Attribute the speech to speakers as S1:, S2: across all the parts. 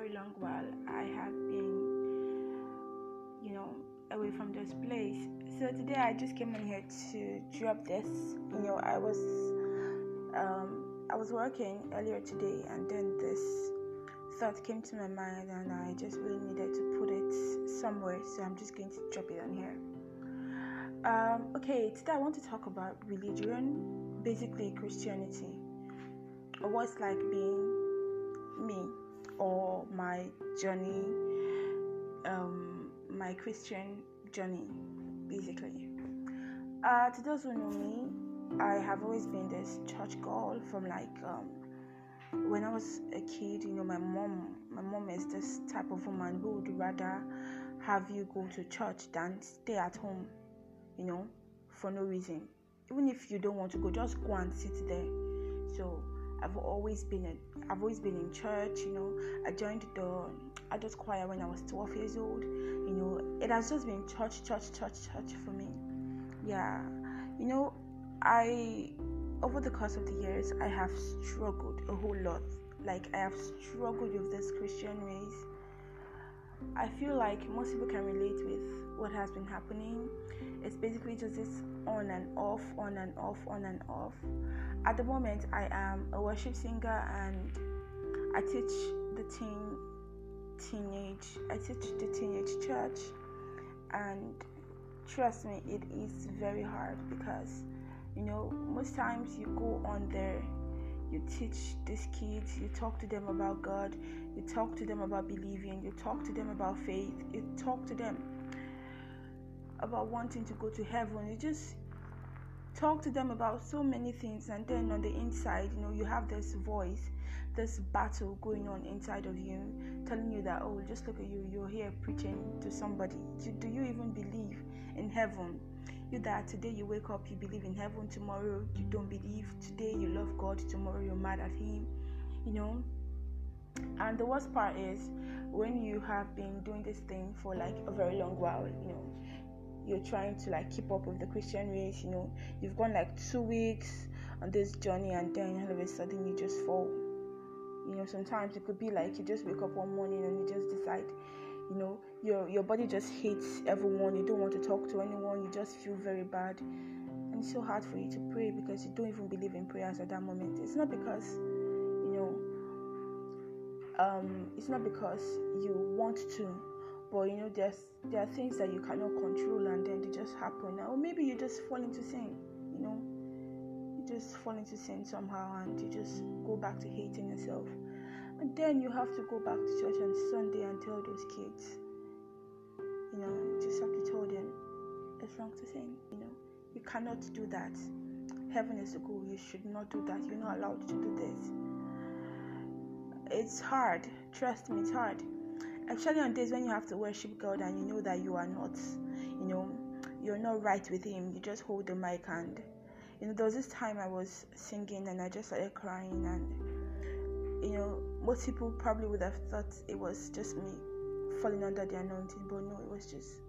S1: very long while I have been, you know, away from this place. So today I just came in here to drop this. You know, I was um, I was working earlier today, and then this thought came to my mind, and I just really needed to put it somewhere. So I'm just going to drop it on here. Um, okay, today I want to talk about religion, basically Christianity, or what's like being me or my journey, um, my Christian journey, basically. Uh, to those who know me, I have always been this church girl from like um, when I was a kid. You know, my mom, my mom is this type of woman who would rather have you go to church than stay at home. You know, for no reason. Even if you don't want to go, just go and sit there. So I've always been a, I've always been in church. You know, I joined the adult choir when I was 12 years old. You know, it has just been church, church, church, church for me. Yeah, you know, I over the course of the years I have struggled a whole lot. Like I have struggled with this Christian race. I feel like most people can relate with what has been happening. It's basically just this on and off, on and off, on and off. At the moment, I am a worship singer and I teach the teen teenage. I teach the teenage church, and trust me, it is very hard because you know most times you go on there you teach these kids, you talk to them about God, you talk to them about believing, you talk to them about faith, you talk to them about wanting to go to heaven. You just talk to them about so many things, and then on the inside, you know, you have this voice, this battle going on inside of you, telling you that, oh, just look at you, you're here preaching to somebody. Do, do you even believe in heaven? You that today you wake up, you believe in heaven, tomorrow you don't believe, today you love God, tomorrow you're mad at Him, you know. And the worst part is when you have been doing this thing for like a very long while, you know, you're trying to like keep up with the Christian race, you know, you've gone like two weeks on this journey and then all of a sudden you just fall. You know, sometimes it could be like you just wake up one morning and you just decide, you know, your your body just hates everyone. You don't want to talk to anyone. You just feel very bad. And it's so hard for you to pray because you don't even believe in prayers at that moment. It's not because you know um it's not because you want to but you know there's there are things that you cannot control and then they just happen or maybe you just fall into sin you know you just fall into sin somehow and you just go back to hating yourself and then you have to go back to church on sunday and tell those kids you know, just have to tell them it's wrong to sin. You know, you cannot do that. Heaven is the goal. You should not do that. You're not allowed to do this. It's hard. Trust me, it's hard. Actually, on days when you have to worship God and you know that you are not, you know, you're not right with Him, you just hold the mic and, you know, there was this time I was singing and I just started crying and, you know, most people probably would have thought it was just me falling under the anointing, but no, it was just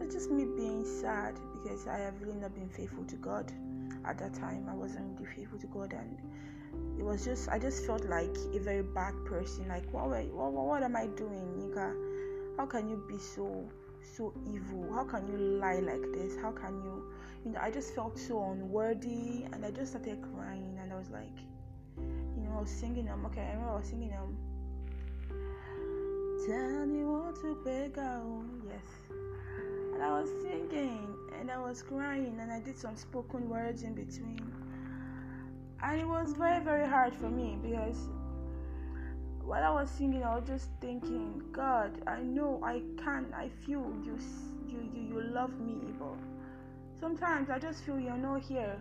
S1: it's just me being sad because I have really not been faithful to God at that time. I wasn't really faithful to God, and it was just I just felt like a very bad person. Like what what what, what am I doing, Nika? How can you be so so evil? How can you lie like this? How can you you know I just felt so unworthy and I just started crying and I was like you know I was singing them okay I remember I was singing them Tell me what to beg out, yes. And I was singing and I was crying and I did some spoken words in between. And it was very, very hard for me because while I was singing, I was just thinking, God, I know I can, I feel you, you, you, you love me, but sometimes I just feel you're not here.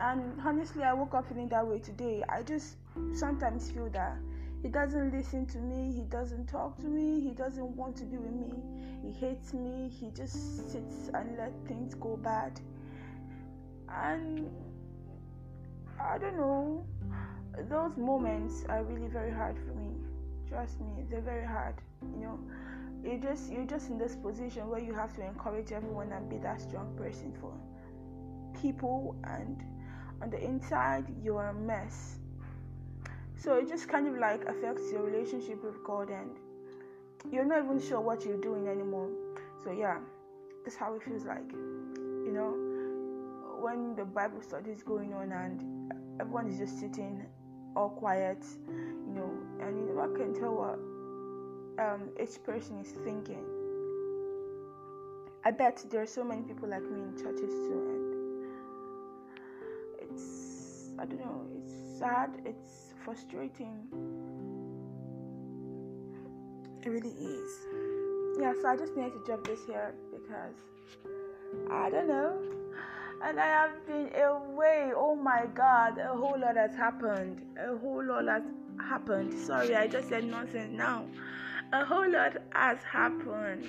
S1: And honestly, I woke up feeling that way today. I just sometimes feel that he doesn't listen to me. He doesn't talk to me. He doesn't want to be with me. He hates me. He just sits and let things go bad. And I don't know. Those moments are really very hard for me. Trust me, they're very hard. You know, you just you're just in this position where you have to encourage everyone and be that strong person for people and on the inside you're a mess So it just kind of like affects your relationship with God and you're not even sure what you're doing anymore. So yeah, that's how it feels like. You know, when the Bible study is going on and everyone is just sitting all quiet, you know, and you never can tell what um, each person is thinking. I bet there are so many people like me in churches too, and it's I don't know, it's sad, it's frustrating. It really is. Yeah, so I just needed to drop this here because I don't know. And I have been away. Oh my god, a whole lot has happened. A whole lot has happened. Sorry, I just said nonsense now. A whole lot has happened.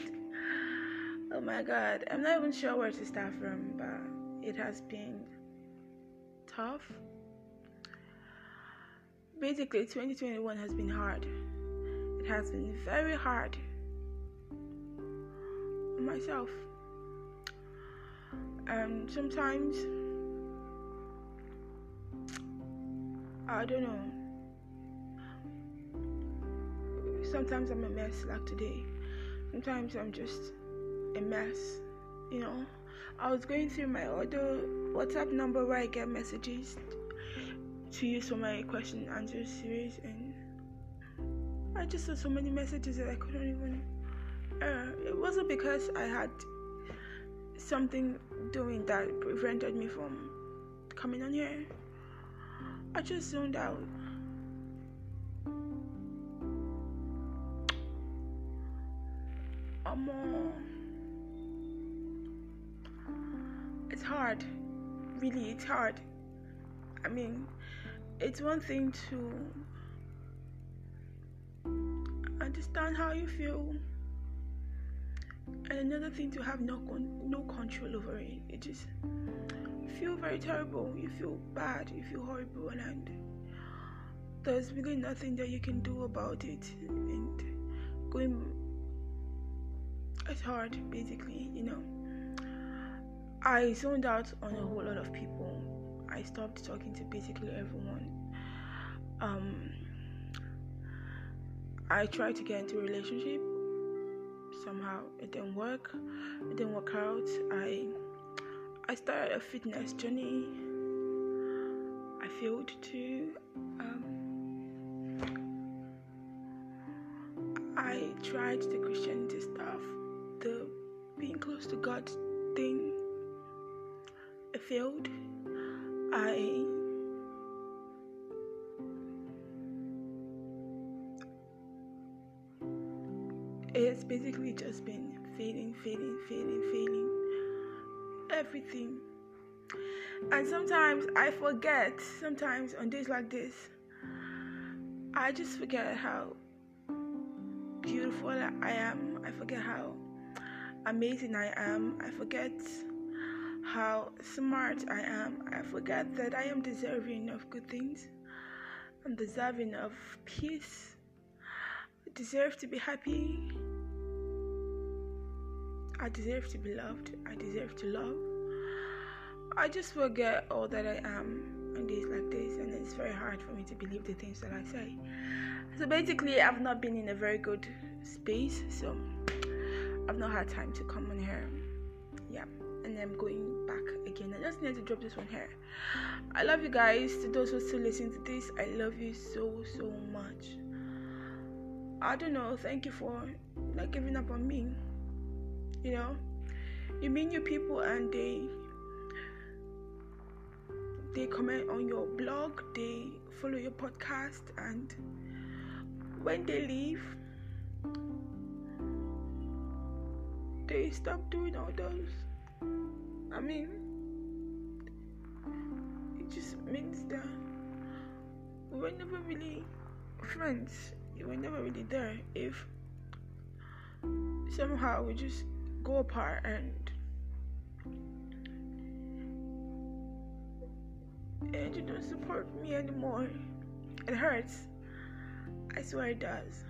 S1: Oh my god, I'm not even sure where to start from, but it has been tough. Basically, 2021 has been hard. It has been very hard myself. And sometimes, I don't know. Sometimes I'm a mess, like today. Sometimes I'm just a mess, you know. I was going through my other WhatsApp number where I get messages to use for my question and answer series, and I just saw so many messages that I couldn't even. Uh, it wasn't because I had something doing that prevented me from coming on here. I just zoned out. I'm uh, it's hard. Really, it's hard. I mean, it's one thing to understand how you feel and another thing to have no con- no control over it it just feel very terrible you feel bad you feel horrible and there's really nothing that you can do about it. And going it's hard basically you know. I zoned out on a whole lot of people. I stopped talking to basically everyone. Um i tried to get into a relationship somehow it didn't work. It didn't work out. I i started a fitness journey. I failed to um, i tried the christianity stuff the being close to god thing. I failed. I it's basically just been failing, failing, failing, failing. Everything. And sometimes I forget, sometimes on days like this, I just forget how beautiful I am. I forget how amazing I am. I forget how smart I am. I forget that I am deserving of good things. I'm deserving of peace. I deserve to be happy. I deserve to be loved. I deserve to love. I just forget all that I am on days like this, and it's very hard for me to believe the things that I say. So basically, I've not been in a very good space, so I've not had time to come on here. Yeah, and I'm going back again. I just need to drop this one here. I love you guys. To those who still listen to this, I love you so so much. I don't know. Thank you for not giving up on me you know? You meet new people and they they comment on your blog they follow your podcast and when they leave they stop doing all those. I mean it just means that we were never really friends. We were never really there if somehow we just go apart and and you don't support me anymore. It hurts. I swear it does.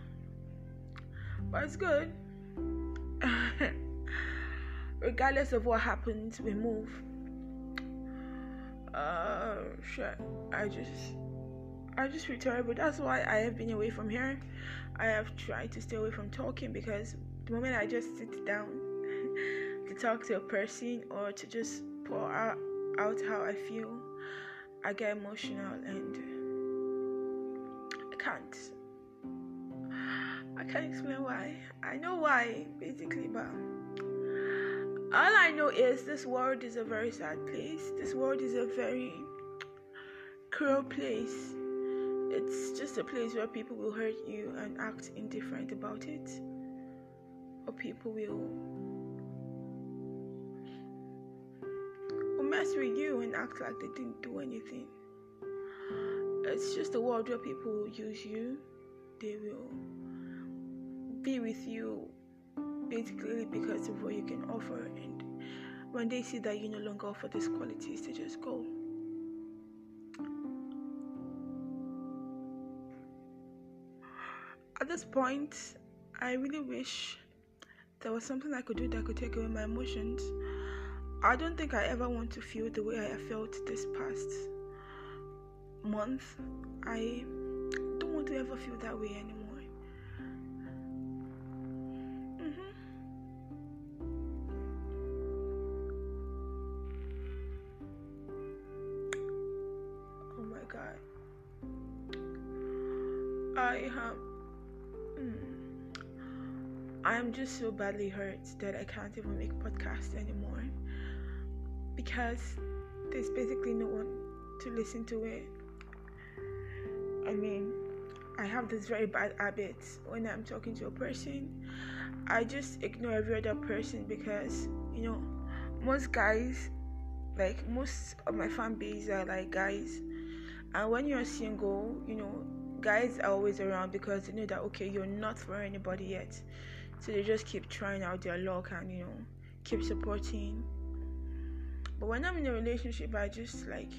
S1: But it's good. Regardless of what happens, we move. Uh, shit. I just I just feel terrible. That's why I have been away from here. I have tried to stay away from talking because the moment I just sit down talk to a person or to just pour out, out how I feel, I get emotional and I can't. I can't explain why. I know why, basically, but all I know is this world is a very sad place. This world is a very cruel place. It's just a place where people will hurt you and act indifferent about it, or people will, with you and act like they didn't do anything. It's just a world where people will use you, they will be with you basically because of what you can offer, and when they see that you no longer offer these qualities, they just go. At this point, I really wish there was something I could do that could take away my emotions. I don't think I ever want to feel the way I felt this past month. I don't want to ever feel that way anymore. Mm-hmm. Oh my god. I have. I am just so badly hurt that I can't even make podcasts anymore because there's basically no one to listen to it. I mean, I have this very bad habit when I'm talking to a person, I just ignore every other person because you know, most guys, like most of my fan base are like guys, and when you're single, you know, guys are always around because they know that okay, you're not for anybody yet so they just keep trying out their luck and you know keep supporting. But when I'm in a relationship, I just like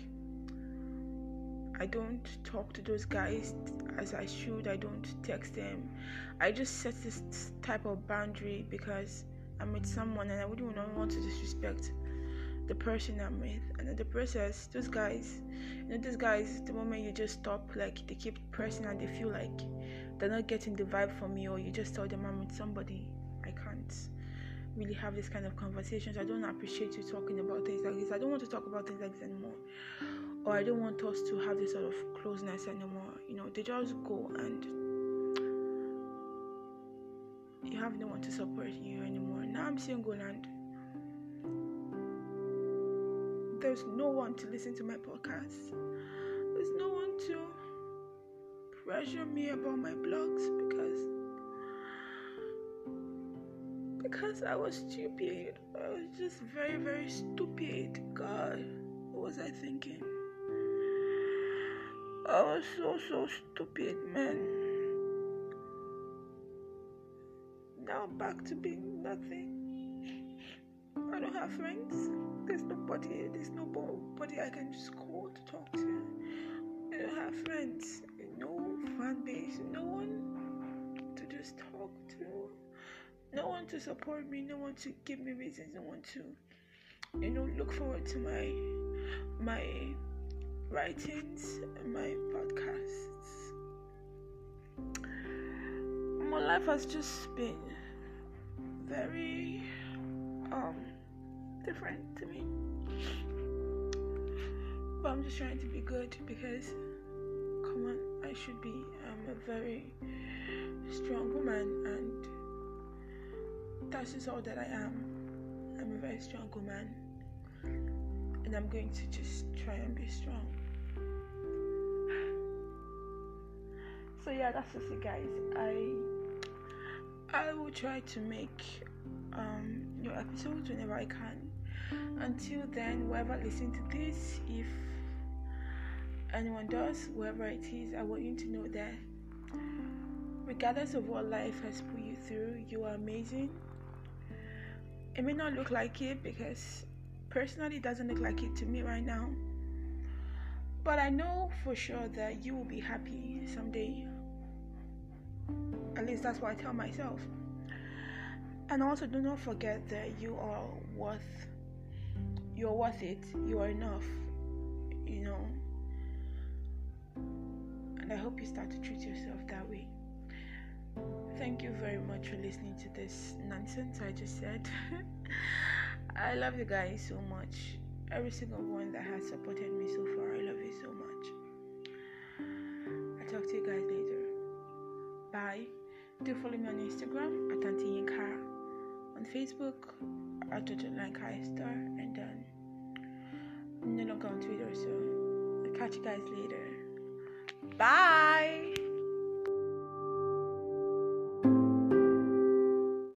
S1: I don't talk to those guys as I should. I don't text them. I just set this type of boundary because I'm with someone and I wouldn't want to disrespect the person I'm with. And the process, those guys, you know, those guys, the moment you just stop, like they keep pressing and they feel like they're not getting the vibe from you, or you just tell them I'm with somebody. I can't really have this kind of conversations. I don't appreciate you talking about things like this. I don't want to talk about things like this anymore. Or I don't want us to have this sort of closeness anymore. You know, they just go and you have no one to support you anymore. Now I'm single and there's no one to listen to my podcast. There's no one to pressure me about my blogs because because I was stupid. I was just very very stupid. God, what was I thinking? I was so so stupid, man. Now I'm back to being nothing. I don't have friends. There's nobody. There's nobody I can just call to talk to. I don't have friends no fan base, no one to just talk no one to support me, no one to give me reasons, no one to, you know, look forward to my my writings my podcasts. My life has just been very um different to me. But I'm just trying to be good because come on I should be. I'm a very strong woman, and that's just all that I am. I'm a very strong woman, and I'm going to just try and be strong. So yeah, that's just it, guys. I I will try to make um, new episodes whenever I can. Until then, whoever listen to this, if anyone does, whoever it is, I want you to know that regardless of what life has put you through, you are amazing. It may not look like it because personally it doesn't look like it to me right now. But I know for sure that you will be happy someday. At least that's what I tell myself. And also do not forget that you are worth you're worth it. You are enough. You know, And I hope you start to treat yourself that way. Thank you very much for listening to this nonsense I just said. I love you guys so much. Every single one that has supported me so far, I love you so much. I'll talk to you guys later. Bye. Do follow me on Instagram at Auntie Yinka, on Facebook at Line Star, and then no longer on Twitter. So I'll catch you guys later. Bye.